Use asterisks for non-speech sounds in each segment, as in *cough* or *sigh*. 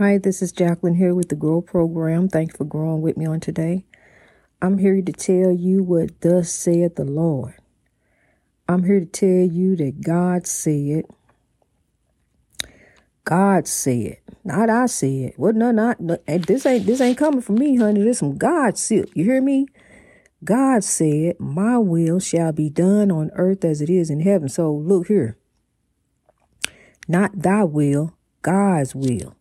Hi, this is Jacqueline here with the Grow Program. Thank you for growing with me on today. I'm here to tell you what thus said the Lord. I'm here to tell you that God said, God said, not I said. What? No, not no, eh, this ain't this ain't coming from me, honey. This some God said. You hear me? God said, "My will shall be done on earth as it is in heaven." So look here. Not thy will, God's will.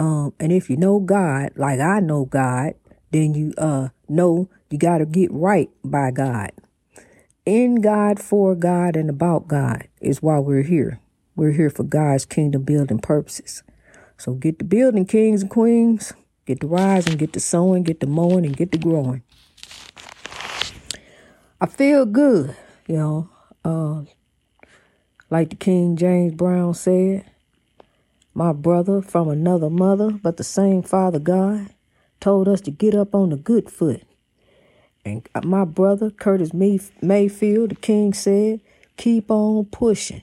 Um, and if you know God, like I know God, then you uh know you got to get right by God. In God, for God, and about God is why we're here. We're here for God's kingdom building purposes. So get the building, kings and queens. Get the rising, get the sowing, get the mowing, and get the growing. I feel good, you know. Uh, like the King James Brown said, my brother from another mother, but the same Father God, told us to get up on the good foot. And my brother, Curtis Mayfield, the king said, keep on pushing.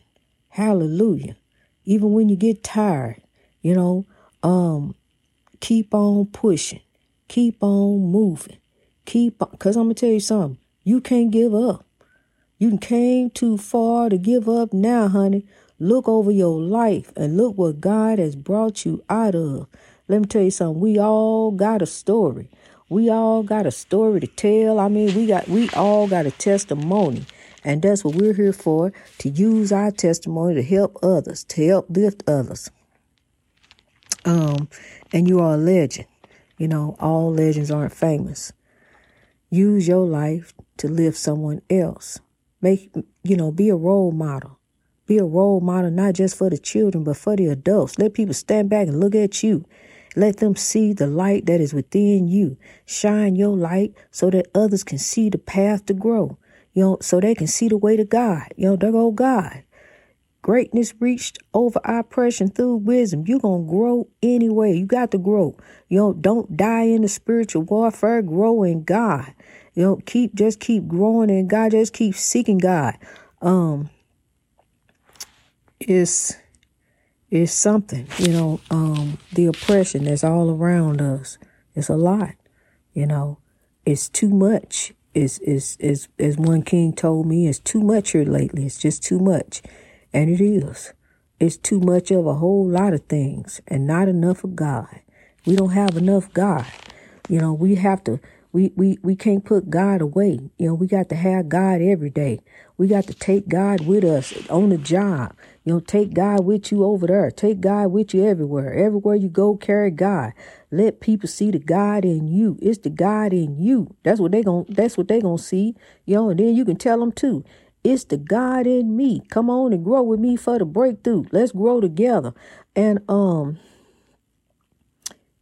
Hallelujah. Even when you get tired, you know, um, keep on pushing. Keep on moving. Keep on, because I'm going to tell you something. You can't give up. You came too far to give up now, honey. Look over your life and look what God has brought you out of. Let me tell you something. We all got a story. We all got a story to tell. I mean, we got we all got a testimony. And that's what we're here for, to use our testimony to help others, to help lift others. Um, and you are a legend. You know, all legends aren't famous. Use your life to lift someone else. Make you know, be a role model. Be a role model, not just for the children, but for the adults. Let people stand back and look at you. Let them see the light that is within you. Shine your light so that others can see the path to grow. You know, so they can see the way to God. You know, there go God. Greatness reached over oppression through wisdom. You're to grow anyway. You got to grow. You know, don't die in the spiritual warfare. Grow in God. You know, keep, just keep growing in God. Just keep seeking God. Um, is is something, you know, um, the oppression that's all around us. It's a lot, you know. It's too much. Is is is as one king told me, it's too much here lately. It's just too much. And it is. It's too much of a whole lot of things and not enough of God. We don't have enough God. You know, we have to we, we, we can't put God away. You know, we got to have God every day. We got to take God with us on the job. You know, take God with you over there. Take God with you everywhere. Everywhere you go, carry God. Let people see the God in you. It's the God in you. That's what they going that's what they gonna see. You know, and then you can tell them too. It's the God in me. Come on and grow with me for the breakthrough. Let's grow together. And um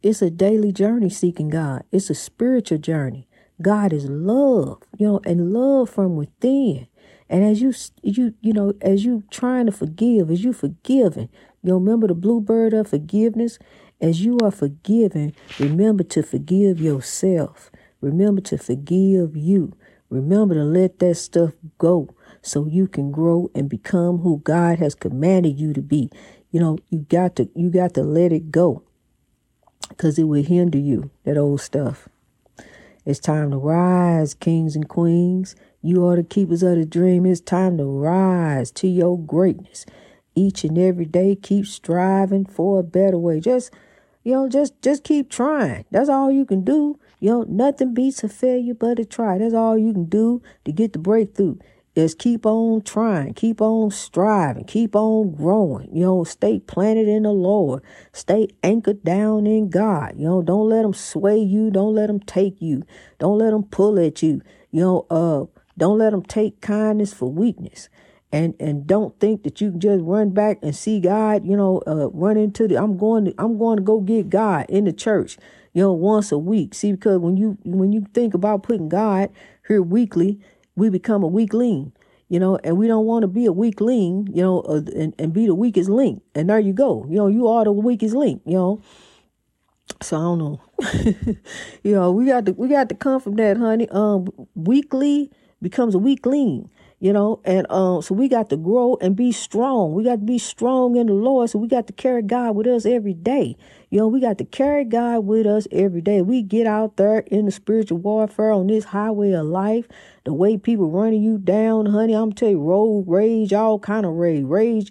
it's a daily journey seeking God. It's a spiritual journey. God is love, you know, and love from within. And as you you you know, as you trying to forgive, as you forgiving, you know, remember the bluebird of forgiveness. As you are forgiven, remember to forgive yourself. Remember to forgive you. Remember to let that stuff go so you can grow and become who God has commanded you to be. You know, you got to you got to let it go because it will hinder you, that old stuff. It's time to rise, kings and queens. You are the keepers of the dream. It's time to rise to your greatness. Each and every day, keep striving for a better way. Just, you know, just just keep trying. That's all you can do. You know, nothing beats a failure but a try. That's all you can do to get the breakthrough is keep on trying, keep on striving, keep on growing. You know, stay planted in the Lord, stay anchored down in God. You know, don't let them sway you, don't let them take you, don't let them pull at you. You know, uh, don't let them take kindness for weakness. And, and don't think that you can just run back and see God, you know, uh, run into the, I'm going to, I'm going to go get God in the church, you know, once a week. See, because when you, when you think about putting God here weekly, we become a weakling, you know, and we don't want to be a weakling, you know, uh, and, and be the weakest link. And there you go. You know, you are the weakest link, you know. So I don't know. *laughs* you know, we got to we got to come from that, honey. Um weekly becomes a weakling. You know, and um, so we got to grow and be strong. We got to be strong in the Lord. So we got to carry God with us every day. You know, we got to carry God with us every day. We get out there in the spiritual warfare on this highway of life. The way people running you down, honey, I'm tell you, road rage, all kind of rage, rage,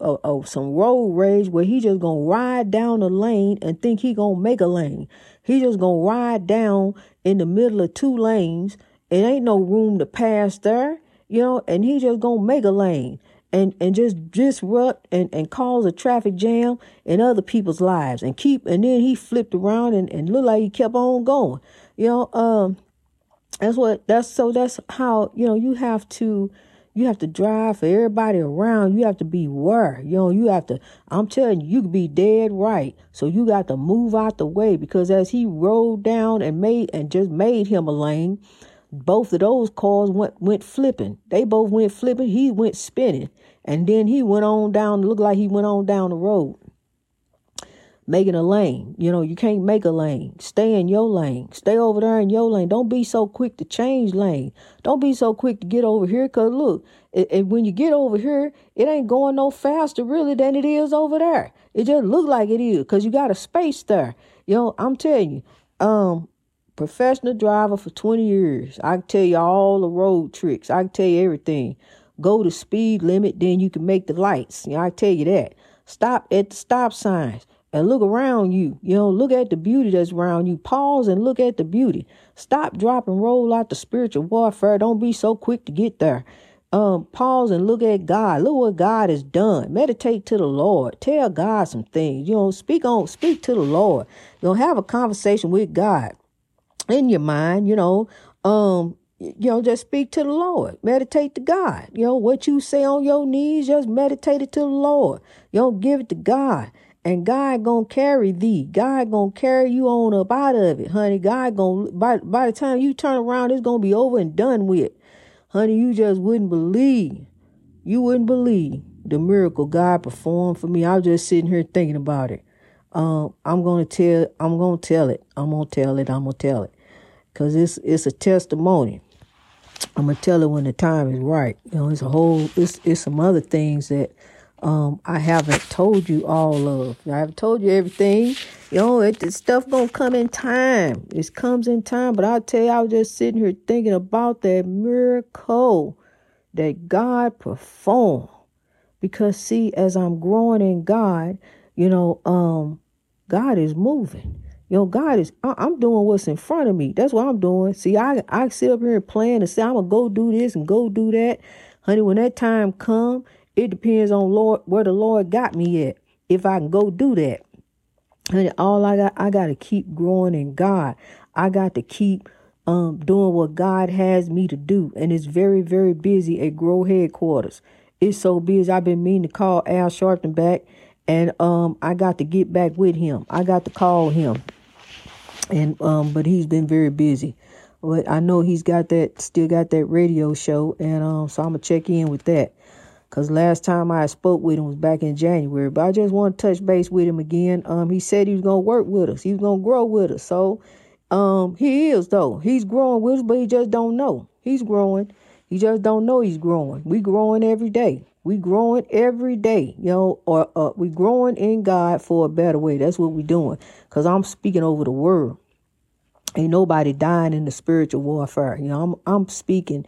uh, uh, some road rage where he just gonna ride down the lane and think he gonna make a lane. He just gonna ride down in the middle of two lanes. It ain't no room to pass there, you know, and he just gonna make a lane and and just disrupt and and cause a traffic jam in other people's lives and keep and then he flipped around and and looked like he kept on going. You know um that's what that's so that's how you know you have to you have to drive for everybody around. You have to be aware. You know you have to i'm telling you you could be dead right. So you got to move out the way because as he rolled down and made and just made him a lane both of those cars went went flipping. They both went flipping. He went spinning, and then he went on down. Looked like he went on down the road, making a lane. You know, you can't make a lane. Stay in your lane. Stay over there in your lane. Don't be so quick to change lane. Don't be so quick to get over here. Cause look, it, it, when you get over here, it ain't going no faster really than it is over there. It just look like it is, cause you got a space there. You know, I'm telling you. Um, professional driver for 20 years. I can tell you all the road tricks. I can tell you everything. Go to speed limit, then you can make the lights. You know, I tell you that. Stop at the stop signs and look around you. You know, look at the beauty that's around you. Pause and look at the beauty. Stop, drop, and roll out the spiritual warfare. Don't be so quick to get there. Um, pause and look at God. Look what God has done. Meditate to the Lord. Tell God some things. You know, speak on, speak to the Lord. You know, have a conversation with God in your mind, you know, um, you know, just speak to the Lord. Meditate to God. You know, what you say on your knees, just meditate it to the Lord. You know, give it to God. And God gonna carry thee. God gonna carry you on up out of it, honey. God gonna by by the time you turn around, it's gonna be over and done with. Honey, you just wouldn't believe. You wouldn't believe the miracle God performed for me. I was just sitting here thinking about it. Um, I'm gonna tell I'm gonna tell it. I'm gonna tell it. I'm gonna tell it because it's it's a testimony. I'm gonna tell it when the time is right. You know, it's a whole it's it's some other things that um I haven't told you all of. I haven't told you everything. You know, it the stuff gonna come in time. It comes in time. But I'll tell you, I was just sitting here thinking about that miracle that God performed. Because see, as I'm growing in God, you know, um, God is moving. You know, God is, I, am doing what's in front of me. That's what I'm doing. See, I, I sit up here and plan and say, I'm going to go do this and go do that. Honey, when that time come, it depends on Lord, where the Lord got me at. If I can go do that. Honey, all I got, I got to keep growing in God. I got to keep um, doing what God has me to do. And it's very, very busy at Grow headquarters. It's so busy. I've been meaning to call Al Sharpton back and um, I got to get back with him. I got to call him and um, but he's been very busy. But I know he's got that, still got that radio show, and um, so I'm gonna check in with that. Cause last time I spoke with him was back in January, but I just want to touch base with him again. Um, he said he was gonna work with us, he was gonna grow with us. So, um, he is though. He's growing with us, but he just don't know. He's growing. He just don't know he's growing. We growing every day. We growing every day, know, or uh, we growing in God for a better way. That's what we doing. Cause I'm speaking over the world. Ain't nobody dying in the spiritual warfare. You know, I'm I'm speaking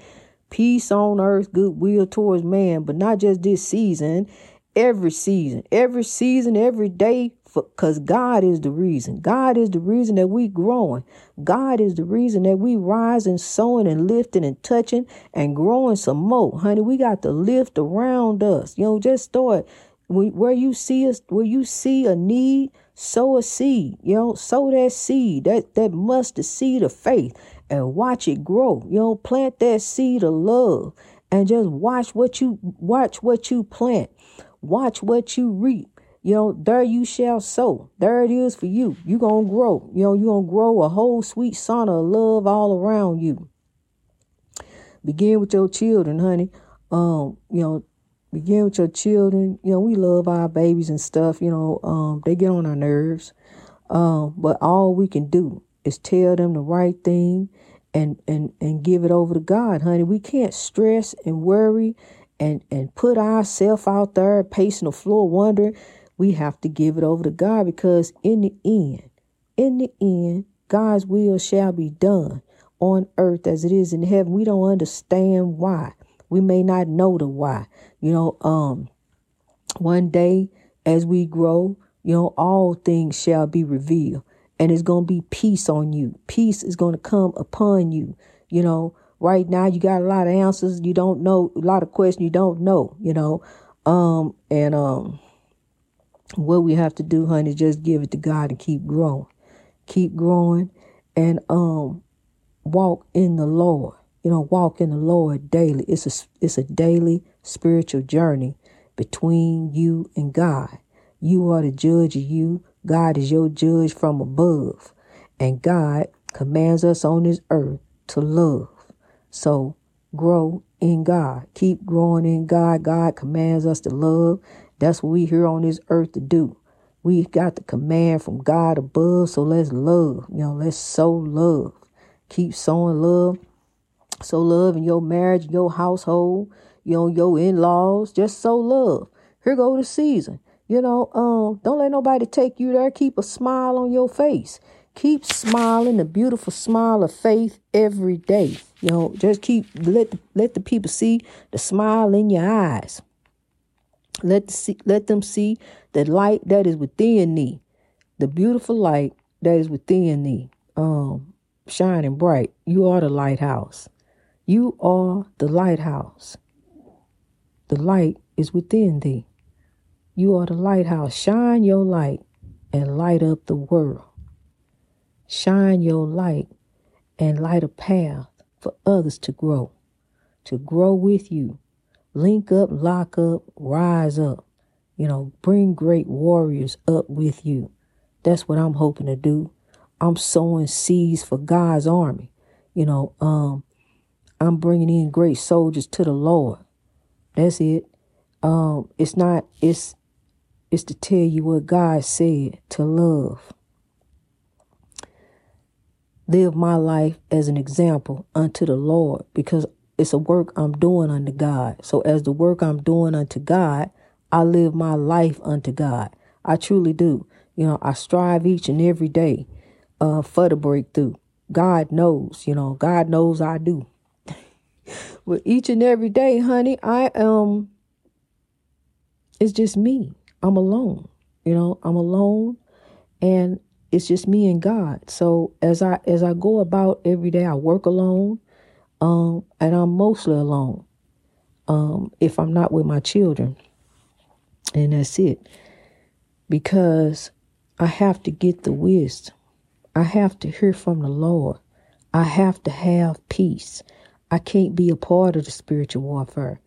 peace on earth, goodwill towards man, but not just this season, every season, every season, every day, because God is the reason. God is the reason that we growing. God is the reason that we rising, sowing and lifting and touching and growing some more. Honey, we got to lift around us. You know, just start where you see us, where you see a need, sow a seed. You know, sow that seed, that that mustard seed of faith, and watch it grow. You know, plant that seed of love, and just watch what you watch what you plant, watch what you reap. You know, there you shall sow. There it is for you. You gonna grow. You know, you gonna grow a whole sweet son of love all around you. Begin with your children, honey. Um, you know, begin with your children. You know, we love our babies and stuff. You know, um, they get on our nerves. Um, but all we can do is tell them the right thing and and and give it over to God, honey. We can't stress and worry and and put ourselves out there pacing the floor wondering. We have to give it over to God because in the end, in the end, God's will shall be done on earth as it is in heaven. We don't understand why. We may not know the why. You know, um, one day as we grow, you know, all things shall be revealed and it's going to be peace on you. Peace is going to come upon you. You know, right now you got a lot of answers you don't know, a lot of questions you don't know, you know. Um, and um, what we have to do, honey, just give it to God and keep growing. Keep growing and um walk in the Lord. You know, walk in the Lord daily. It's a it's a daily spiritual journey between you and God. You are the judge of you. God is your judge from above. And God commands us on this earth to love. So grow in God. Keep growing in God. God commands us to love. That's what we here on this earth to do. We got the command from God above. So let's love. You know, let's sow love. Keep sowing love. Sow love in your marriage, your household, you know, your in-laws. Just sow love. Here go the season. You know, um, don't let nobody take you there. Keep a smile on your face. Keep smiling, the beautiful smile of faith every day. You know, just keep let the, let the people see the smile in your eyes. Let see, let them see the light that is within thee, the beautiful light that is within thee, um, shining bright. You are the lighthouse. You are the lighthouse. The light is within thee. You are the lighthouse. Shine your light and light up the world. Shine your light and light a path for others to grow, to grow with you. Link up, lock up, rise up. You know, bring great warriors up with you. That's what I'm hoping to do. I'm sowing seeds for God's army. You know, um, I'm bringing in great soldiers to the Lord. That's it. Um, it's not. It's it's to tell you what God said to love. Live my life as an example unto the Lord because it's a work I'm doing unto God. So, as the work I'm doing unto God, I live my life unto God. I truly do. You know, I strive each and every day uh, for the breakthrough. God knows, you know, God knows I do. *laughs* but each and every day, honey, I am, um, it's just me. I'm alone. You know, I'm alone and it's just me and God. So as I as I go about every day, I work alone. Um, and I'm mostly alone. Um, if I'm not with my children. And that's it. Because I have to get the wisdom. I have to hear from the Lord. I have to have peace. I can't be a part of the spiritual warfare.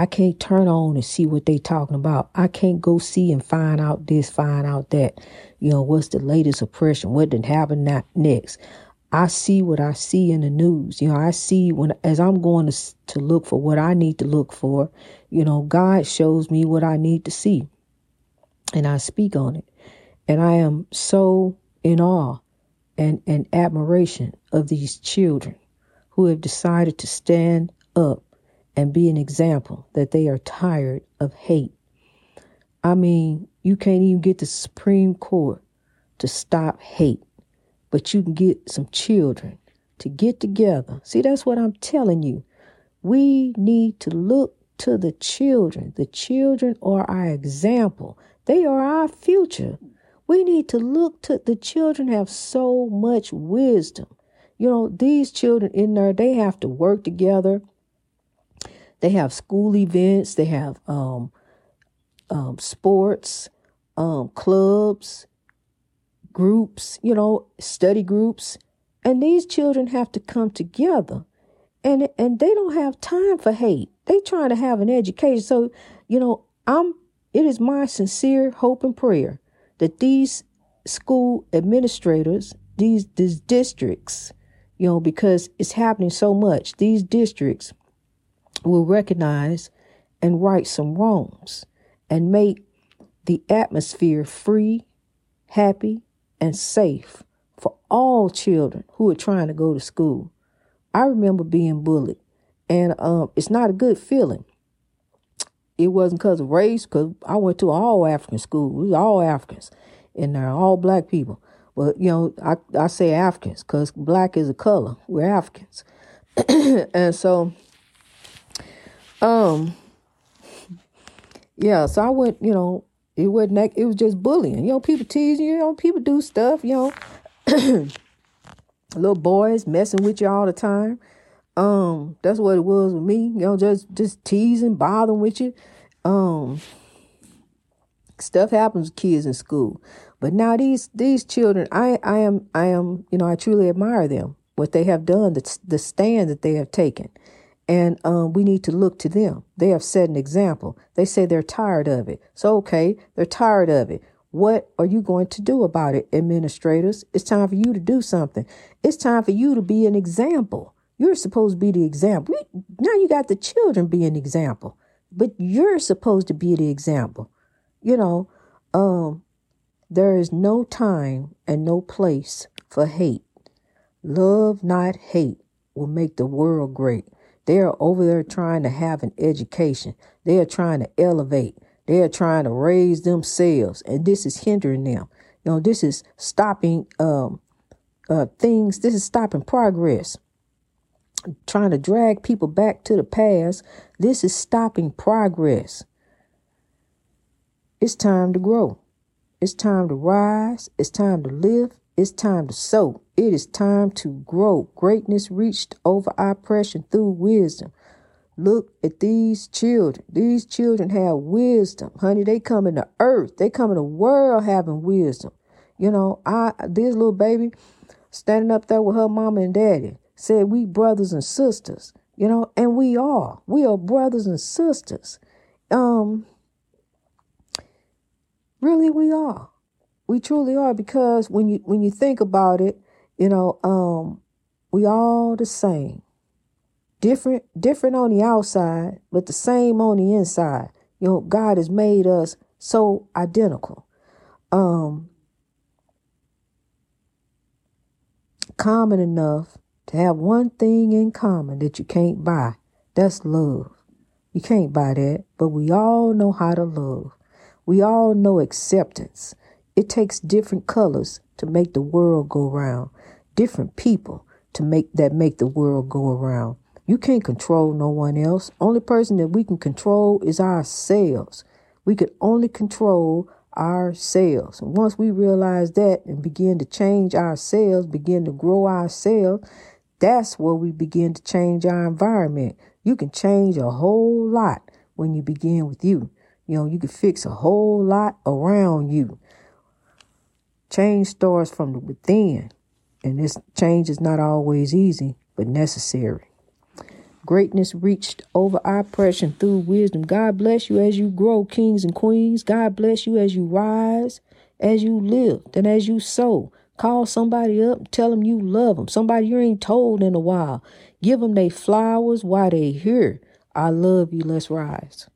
I can't turn on and see what they talking about. I can't go see and find out this, find out that. You know, what's the latest oppression? What did happen next? I see what I see in the news. You know, I see when as I'm going to to look for what I need to look for. You know, God shows me what I need to see, and I speak on it. And I am so in awe and and admiration of these children who have decided to stand up and be an example that they are tired of hate. I mean, you can't even get the Supreme Court to stop hate, but you can get some children to get together. See, that's what I'm telling you. We need to look to the children. The children are our example, they are our future. We need to look to the children have so much wisdom. You know, these children in there, they have to work together they have school events, they have um, um, sports, um, clubs, groups, you know, study groups. And these children have to come together. And, and they don't have time for hate. They trying to have an education. So, you know, I'm it is my sincere hope and prayer that these school administrators, these these districts, you know, because it's happening so much, these districts will recognize and right some wrongs and make the atmosphere free, happy, and safe for all children who are trying to go to school. I remember being bullied, and um, it's not a good feeling. It wasn't because of race, because I went to all African school. We all Africans, and they're all black people. But you know, I I say Africans because black is a color. We're Africans, *clears throat* and so, um, yeah. So I went. You know, it wasn't. It was just bullying. You know, people tease you. You know, people do stuff. You know. *clears throat* little boys messing with you all the time. Um, that's what it was with me. You know, just just teasing, bothering with you. Um, stuff happens to kids in school, but now these these children, I I am I am you know I truly admire them what they have done, the the stand that they have taken, and um, we need to look to them. They have set an example. They say they're tired of it. So okay, they're tired of it. What are you going to do about it, administrators? It's time for you to do something. It's time for you to be an example. You're supposed to be the example. Now you got the children be an example, but you're supposed to be the example. You know, um, there is no time and no place for hate. Love, not hate, will make the world great. They are over there trying to have an education. They are trying to elevate. They are trying to raise themselves, and this is hindering them. You know, this is stopping um, uh, things. This is stopping progress. Trying to drag people back to the past. This is stopping progress. It's time to grow. It's time to rise. It's time to live. It's time to sow. It is time to grow. Greatness reached over oppression through wisdom. Look at these children. These children have wisdom. Honey, they come in the earth. They come in the world having wisdom. You know, I this little baby standing up there with her mama and daddy said we brothers and sisters. You know, and we are. We are brothers and sisters. Um really we are. We truly are because when you when you think about it, you know, um we all the same. Different different on the outside but the same on the inside. You know god has made us so identical. Um common enough to have one thing in common that you can't buy. That's love. You can't buy that but we all know how to love. We all know acceptance it takes different colors to make the world go round different people to make that make the world go around you can't control no one else. Only person that we can control is ourselves. We can only control ourselves. And once we realize that and begin to change ourselves, begin to grow ourselves, that's where we begin to change our environment. You can change a whole lot when you begin with you. You know, you can fix a whole lot around you. Change starts from within. And this change is not always easy, but necessary. Greatness reached over oppression through wisdom. God bless you as you grow, kings and queens. God bless you as you rise, as you live, and as you sow. Call somebody up, tell them you love them. Somebody you ain't told in a while. Give them they flowers while they here. I love you. Let's rise.